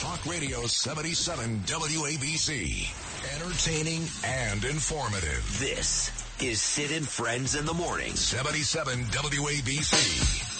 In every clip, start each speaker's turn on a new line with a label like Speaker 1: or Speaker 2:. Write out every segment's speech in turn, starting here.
Speaker 1: Talk Radio 77 WABC. Entertaining and informative.
Speaker 2: This is Sid and Friends in the Morning.
Speaker 1: 77 WABC.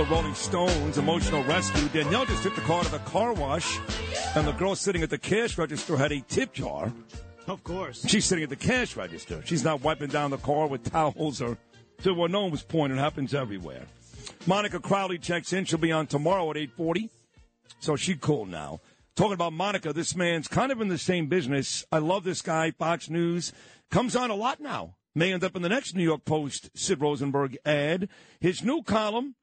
Speaker 3: The Rolling Stones emotional rescue. Danielle just took the car to the car wash, and the girl sitting at the cash register had a tip jar.
Speaker 4: Of course.
Speaker 3: She's sitting at the cash register. She's not wiping down the car with towels or to where no one was pointing. It happens everywhere. Monica Crowley checks in. She'll be on tomorrow at 840. So she cool now. Talking about Monica, this man's kind of in the same business. I love this guy. Fox News comes on a lot now. May end up in the next New York Post Sid Rosenberg ad. His new column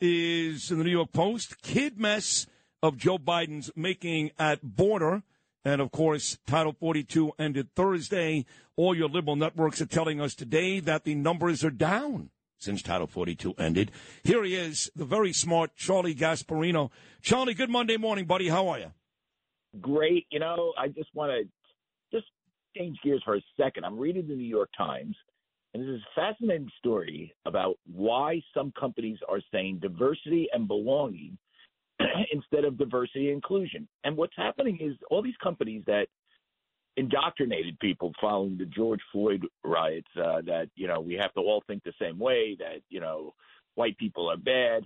Speaker 3: is in the New York Post. Kid mess of Joe Biden's making at border. And of course, Title 42 ended Thursday. All your liberal networks are telling us today that the numbers are down since Title 42 ended. Here he is, the very smart Charlie Gasparino. Charlie, good Monday morning, buddy. How are you?
Speaker 5: Great. You know, I just want to just change gears for a second. I'm reading the New York Times, and this is a fascinating story about why some companies are saying diversity and belonging instead of diversity and inclusion. And what's happening is all these companies that indoctrinated people following the George Floyd riots uh, that, you know, we have to all think the same way, that, you know, white people are bad.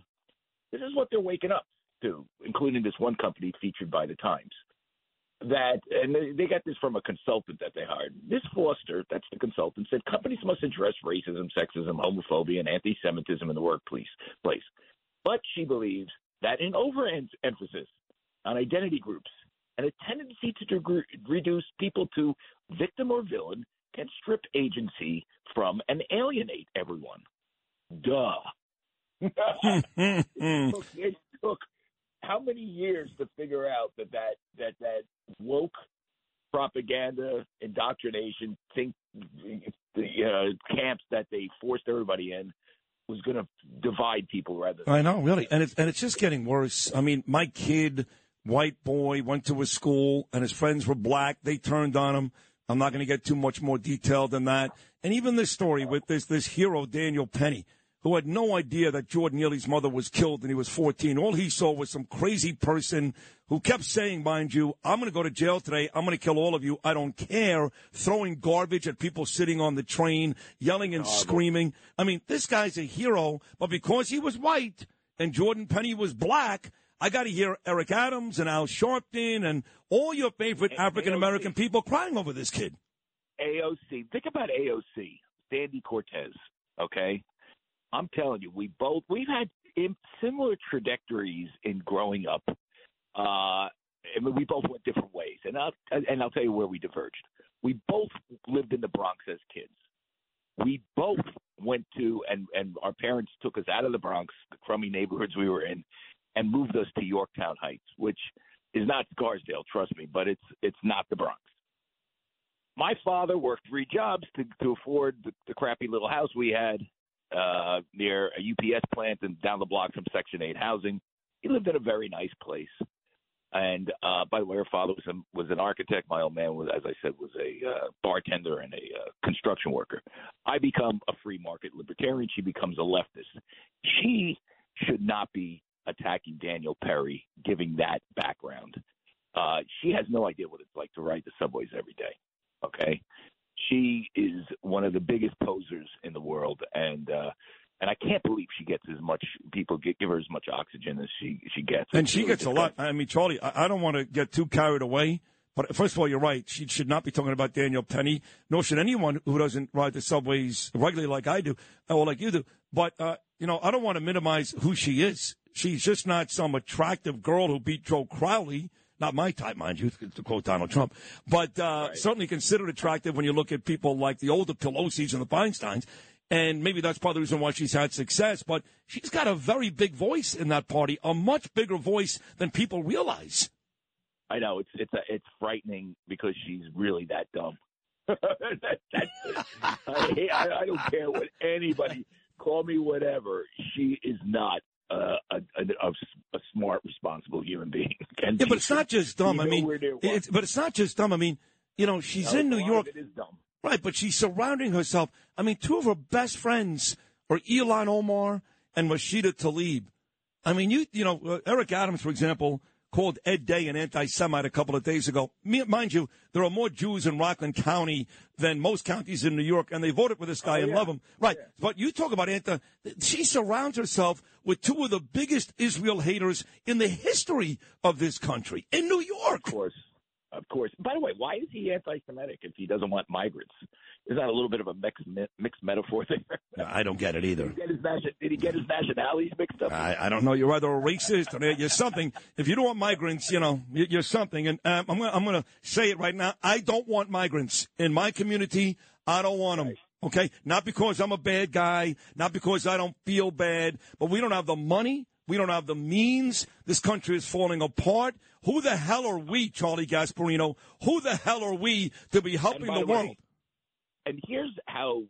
Speaker 5: This is what they're waking up to, including this one company featured by the Times that, and they, they got this from a consultant that they hired. This Foster, that's the consultant, said companies must address racism, sexism, homophobia, and anti-Semitism in the workplace. Place, but she believes that an overemphasis on identity groups and a tendency to reduce people to victim or villain can strip agency from and alienate everyone. Duh. it, took, it took how many years to figure out that that that, that woke propaganda, indoctrination, think the uh, camps that they forced everybody in was going to divide people rather. Than
Speaker 3: I know, really, and it's and it's just getting worse. I mean, my kid, white boy, went to a school, and his friends were black. They turned on him. I'm not going to get too much more detail than that. And even this story with this this hero Daniel Penny who had no idea that Jordan Neely's mother was killed when he was 14. All he saw was some crazy person who kept saying, mind you, I'm going to go to jail today. I'm going to kill all of you. I don't care. Throwing garbage at people sitting on the train, yelling and screaming. I mean, this guy's a hero, but because he was white and Jordan Penny was black, I got to hear Eric Adams and Al Sharpton and all your favorite African American people crying over this kid.
Speaker 5: AOC. Think about AOC, Sandy Cortez. Okay, I'm telling you, we both we've had similar trajectories in growing up. Uh, I mean, we both went different ways, and I'll and I'll tell you where we diverged. We both lived in the Bronx as kids. We both went to and and our parents took us out of the Bronx, the crummy neighborhoods we were in, and moved us to Yorktown Heights, which is not Scarsdale, trust me, but it's it's not the Bronx. My father worked three jobs to to afford the, the crappy little house we had uh, near a UPS plant and down the block from Section 8 housing. He lived in a very nice place. And uh, by the way, her father was, a, was an architect. My old man was, as I said, was a uh, bartender and a uh, construction worker. I become a free market libertarian. She becomes a leftist. She should not be attacking Daniel Perry, giving that background. Uh, she has no idea what it's like to ride the subways every day. Okay, she is one of the biggest posers in the world, and uh, and I can't believe she gets as much people give, give her as much oxygen as she she gets.
Speaker 3: And
Speaker 5: It's
Speaker 3: she
Speaker 5: really
Speaker 3: gets a lot. I mean, Charlie, I, I don't want to get too carried away. But first of all, you're right. She should not be talking about Daniel Penny, nor should anyone who doesn't ride the subways regularly like I do, or like you do. But, uh, you know, I don't want to minimize who she is. She's just not some attractive girl who beat Joe Crowley. Not my type, mind you, to quote Donald Trump. But uh, certainly considered attractive when you look at people like the older Pelosi's and the Feinsteins. And maybe that's part of the reason why she's had success. But she's got a very big voice in that party, a much bigger voice than people realize.
Speaker 5: I know it's it's a, it's frightening because she's really that dumb. that, that's, I, I, I don't care what anybody call me whatever. She is not uh, a, a, a, a smart, responsible human being.
Speaker 3: Yeah, but it's not just dumb. I mean,
Speaker 5: nowhere near one.
Speaker 3: it's, but it's not just dumb. I mean, you know, she's
Speaker 5: No,
Speaker 3: in New York,
Speaker 5: It is dumb.
Speaker 3: right? But she's surrounding herself. I mean, two of her best friends are Ilhan Omar and Rashida Tlaib. I mean, you you know, uh, Eric Adams, for example, called Ed Day an anti-Semite a couple of days ago. Mind you, there are more Jews in Rockland County than most counties in New York, and they voted for this guy oh, and
Speaker 5: yeah.
Speaker 3: love him. Right. But you talk about anti. She surrounds herself with two of the biggest Israel haters in the history of this country in New York.
Speaker 5: Of course. Of course. By the way, why is he anti-Semitic if he doesn't want migrants? Is that a little bit of a mixed mixed metaphor there?
Speaker 3: I don't get it either.
Speaker 5: Did he get his, nation- did he get his nationalities mixed up?
Speaker 3: I, I don't know. You're either a racist or you're something. If you don't want migrants, you know, you- you're something. And um, I'm gonna, I'm going to say it right now. I don't want migrants in my community. I don't want them. Okay, not because I'm a bad guy, not because I don't feel bad, but we don't have the money. We don't have the means. This country is falling apart. Who the hell are we, Charlie Gasparino? Who the hell are we to be helping the
Speaker 5: the way,
Speaker 3: world?
Speaker 5: and here's how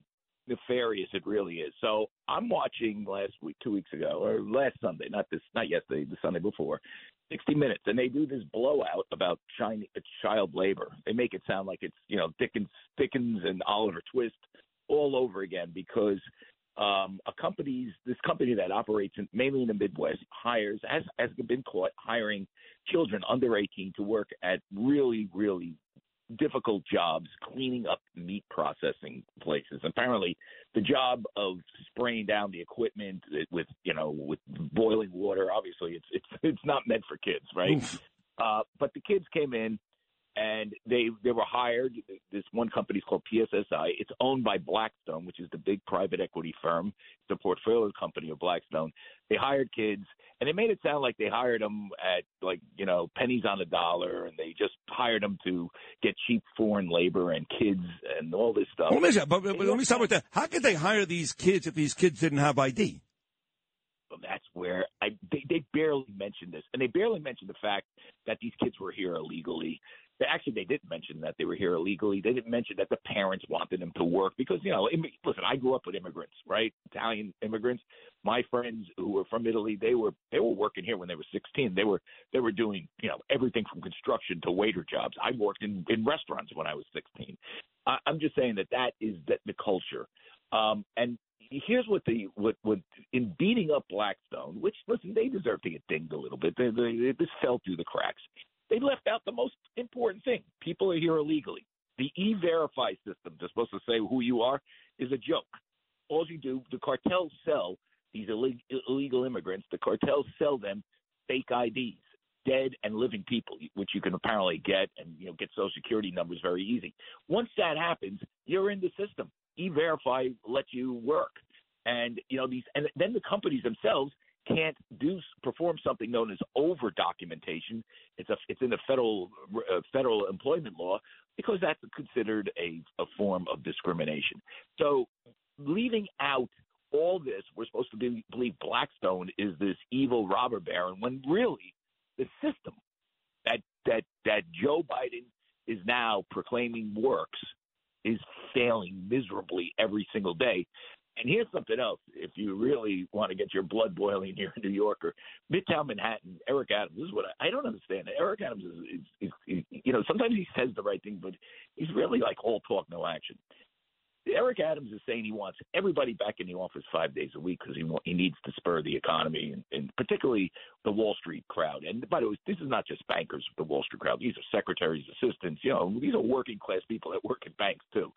Speaker 5: nefarious it really is. So I'm watching last week, two weeks ago, or last Sunday, not this, not yesterday, the Sunday before, 60 Minutes, and they do this blowout about China, uh, child labor. They make it sound like it's you know Dickens, Dickens and Oliver Twist all over again because um, a company's this company that operates in, mainly in the Midwest hires has has been caught hiring children under 18 to work at really really difficult jobs cleaning up meat processing places. Apparently, the job of spraying down the equipment with you know with boiling water. Obviously, it's it's it's not meant for kids, right? Uh, but the kids came in and they they were hired. This one company is called PSSI. It's owned by Blackstone, which is the big private equity firm. It's a portfolio company of Blackstone. They hired kids, and they made it sound like they hired them at like you know pennies on a dollar, and they just hired them to get cheap foreign labor and kids and all this stuff.
Speaker 3: Well, let me, say- but, but let me start with that. How could they hire these kids if these kids didn't have ID?
Speaker 5: Well, that's where I they, they barely mentioned this, and they barely mentioned the fact that these kids were here illegally. They, actually, they didn't mention that they were here illegally. They didn't mention that the parents wanted them to work because you know, immi- listen, I grew up with immigrants, right? Italian immigrants. My friends who were from Italy, they were they were working here when they were 16. They were they were doing you know everything from construction to waiter jobs. I worked in in restaurants when I was 16. I, I'm just saying that that is that the culture. Um, and here's what the what what in beating up Blackstone, which listen, they deserve to get dinged a little bit. They, they, this fell through the cracks. They left out the most important thing: people are here illegally. The e-verify system, they're supposed to say who you are, is a joke. All you do, the cartels sell these illeg- illegal immigrants. The cartels sell them fake IDs, dead and living people, which you can apparently get and you know get social security numbers very easy. Once that happens, you're in the system. E-verify lets you work, and you know these, and then the companies themselves can't do perform something known as over documentation. It's a it's in the federal uh, federal employment law because that's considered a, a form of discrimination. So leaving out all this, we're supposed to be, believe Blackstone is this evil robber baron when really the system that that that Joe Biden is now proclaiming works is failing miserably every single day. And here's something else: if you really want to get your blood boiling here in New York or Midtown Manhattan, Eric Adams. This is what I, I don't understand. Eric Adams is, is, is, is, you know, sometimes he says the right thing, but he's really like all talk, no action. Eric Adams is saying he wants everybody back in the office five days a week because he he needs to spur the economy and, and particularly the Wall Street crowd. And by the way, this is not just bankers, the Wall Street crowd. These are secretaries, assistants. You know, these are working class people that work at banks too.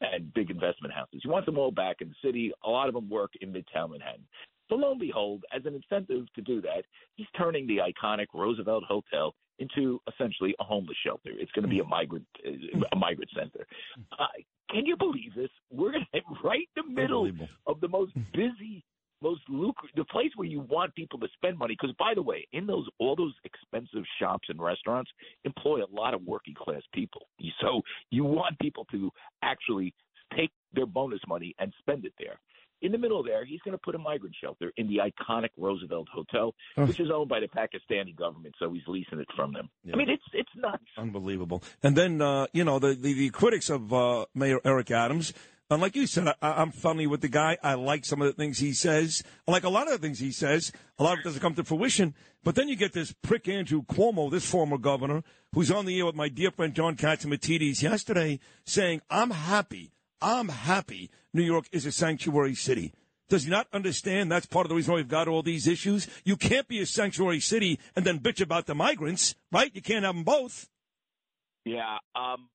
Speaker 5: And big investment houses. You want them all back in the city. A lot of them work in Midtown Manhattan. So lo and behold, as an incentive to do that, he's turning the iconic Roosevelt Hotel into essentially a homeless shelter. It's going to be a hmm. migrant hmm. a migrant center. Hmm. Uh, can you believe this? We're going to right in the middle of the most busy, most lucrative, the place where you want people to spend money. Because by the way, in those all those expensive shops and restaurants employ a lot of working class people. So you want people to actually take their bonus money and spend it there. In the middle there, he's going to put a migrant shelter in the iconic Roosevelt Hotel,
Speaker 3: Ugh.
Speaker 5: which is owned by the Pakistani government, so he's leasing it from them.
Speaker 3: Yeah.
Speaker 5: I mean, it's it's nuts.
Speaker 3: Unbelievable. And then, uh, you know, the, the, the critics of uh, Mayor Eric Adams, and like you said, I, I'm friendly with the guy. I like some of the things he says. I like a lot of the things he says. A lot of it doesn't come to fruition. But then you get this prick Andrew Cuomo, this former governor, who's on the air with my dear friend John Catsimatidis yesterday, saying, I'm happy. I'm happy New York is a sanctuary city. Does he not understand that's part of the reason why we've got all these issues? You can't be a sanctuary city and then bitch about the migrants, right? You can't have them both.
Speaker 5: Yeah, um,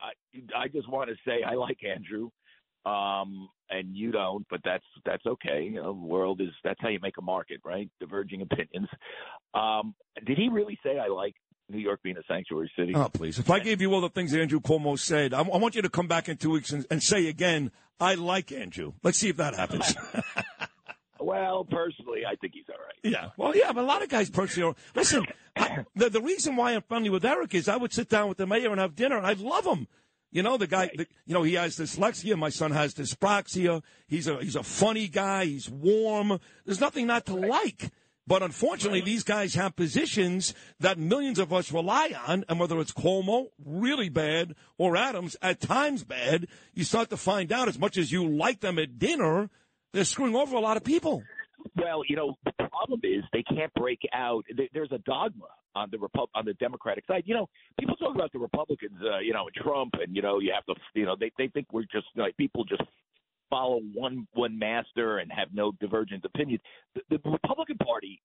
Speaker 5: I I just want to say I like Andrew, um, and you don't, but that's that's okay. You know, the world is that's how you make a market, right? Diverging opinions. Um, did he really say I like New York being a sanctuary city?
Speaker 3: Oh, please. If I gave you all the things Andrew Cuomo said, I, I want you to come back in two weeks and, and say again, I like Andrew. Let's see if that happens.
Speaker 5: Well, personally, I think he's all right.
Speaker 3: yeah. Well, yeah, but a lot of guys personally are. Listen, I, the, the reason why I'm friendly with Eric is I would sit down with the mayor and have dinner, and I love him. You know, the guy,
Speaker 5: Right.
Speaker 3: the, you know, he has dyslexia. My son has dyspraxia. He's a, he's a funny guy. He's warm. There's nothing not to like. But unfortunately, these guys have positions that millions of us rely on. And whether it's Cuomo, really bad, or Adams, at times bad, you start to find out as much as you like them at dinner, they're screwing over a lot of people.
Speaker 5: Well, you know, the problem is they can't break out. There's a dogma on the Repu- on the Democratic side. You know, people talk about the Republicans, uh, you know, Trump, and you know, you have to, you know, they they think we're just like people just follow one one master and have no divergent opinions. The, the Republican Party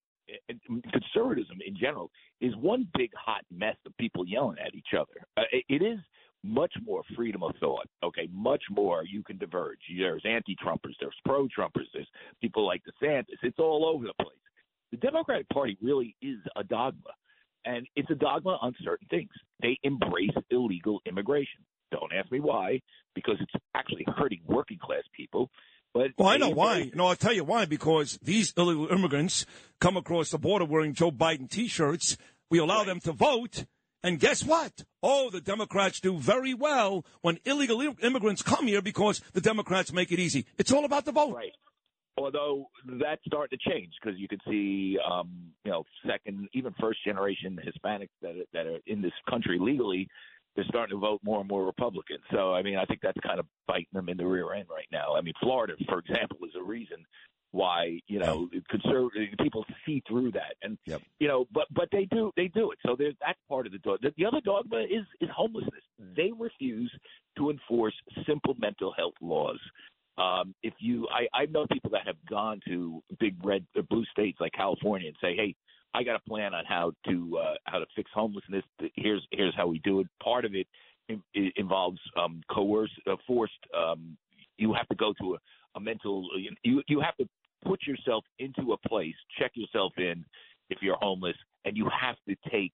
Speaker 5: and conservatism in general is one big hot mess of people yelling at each other. Uh, it, it is much more freedom of thought. Okay, much more you can diverge. There's anti-Trumpers, there's pro-Trumpers, there's people like DeSantis. It's all over the place. The Democratic Party really is a dogma, and it's a dogma on certain things. They embrace illegal immigration. Don't ask me why, because it's actually hurting working class people. But
Speaker 3: Well, I know why. No, I'll tell you why. Because these illegal immigrants come across the border wearing Joe Biden T-shirts. We allow them to vote, and guess what? Oh, the Democrats do very well when illegal immigrants come here because the Democrats make it easy. It's all about the vote.
Speaker 5: Right. Although that's starting to change because you can see, um, you know, second, even first generation Hispanics that are, that are in this country legally, they're starting to vote more and more Republican. So, I mean, I think that's kind of biting them in the rear end right now. I mean, Florida, for example, is a reason why you know conservative people see through that, and
Speaker 3: Yep.
Speaker 5: you know, but but they do they do it. So there's that's part of the dog. The, the other dogma is is homelessness. They refuse to enforce simple mental health laws. Um, if you, I, I know people that have gone to big red, uh, blue states like California and say, "Hey, I got a plan on how to uh, how to fix homelessness. Here's here's how we do it." Part of it, it involves um, coerced, uh, forced. Um, you have to go to a, a mental. You you have to put yourself into a place, check yourself in if you're homeless, and you have to take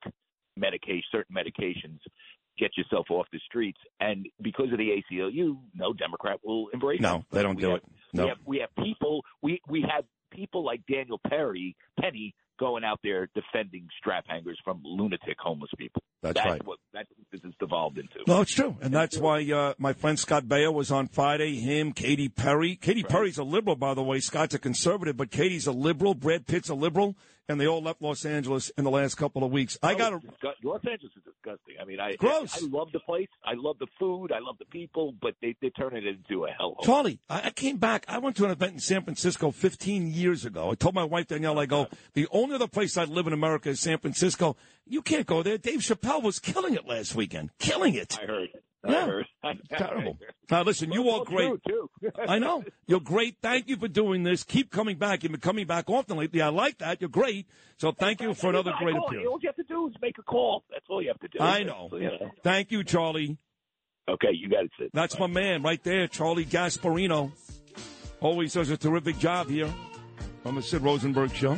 Speaker 5: medication, certain medications, get yourself off the streets. And because of the ACLU, no Democrat will embrace.
Speaker 3: No,
Speaker 5: it.
Speaker 3: they don't
Speaker 5: We
Speaker 3: do
Speaker 5: have-
Speaker 3: it. No.
Speaker 5: We have we have people we we have people like Daniel Perry Penny going out there defending strap hangers from lunatic homeless people.
Speaker 3: That's
Speaker 5: that's
Speaker 3: right.
Speaker 5: what that's what this has devolved into.
Speaker 3: No, it's true, and that's why uh, my friend Scott Baio was on Friday. Him, Katy Perry. Katy Perry's a liberal, by the way. Scott's a conservative, but Katy's a liberal. Brad Pitt's a liberal, and they all left Los Angeles in the last couple of weeks. I got
Speaker 5: Oh,
Speaker 3: to.
Speaker 5: Los Angeles is disgusting. I mean, I
Speaker 3: Gross.
Speaker 5: I love the place. I love the food. I love the people, but they they turn it into a hellhole.
Speaker 3: Charlie, I, I came back. I went to an event in San Francisco 15 years ago. I told my wife Danielle, I go, the only other place I'd live in America is San Francisco. You can't go there. Dave Chappelle was killing it last weekend. Killing it.
Speaker 5: I heard. I
Speaker 3: Yeah.
Speaker 5: heard.
Speaker 3: Terrible. Now, listen, you all great. I know. You're great. Thank you for doing this. Keep coming back. You've been coming back often lately. I like that. You're great. So thank you for another great
Speaker 5: call-
Speaker 3: appearance.
Speaker 5: All you have to do is make a call. That's all you have to do.
Speaker 3: I know.
Speaker 5: So, you know.
Speaker 3: Thank you, Charlie.
Speaker 5: Okay, you got it, Sid.
Speaker 3: That's my man right there, Charlie Gasparino. Always does a terrific job here on the Sid Rosenberg Show.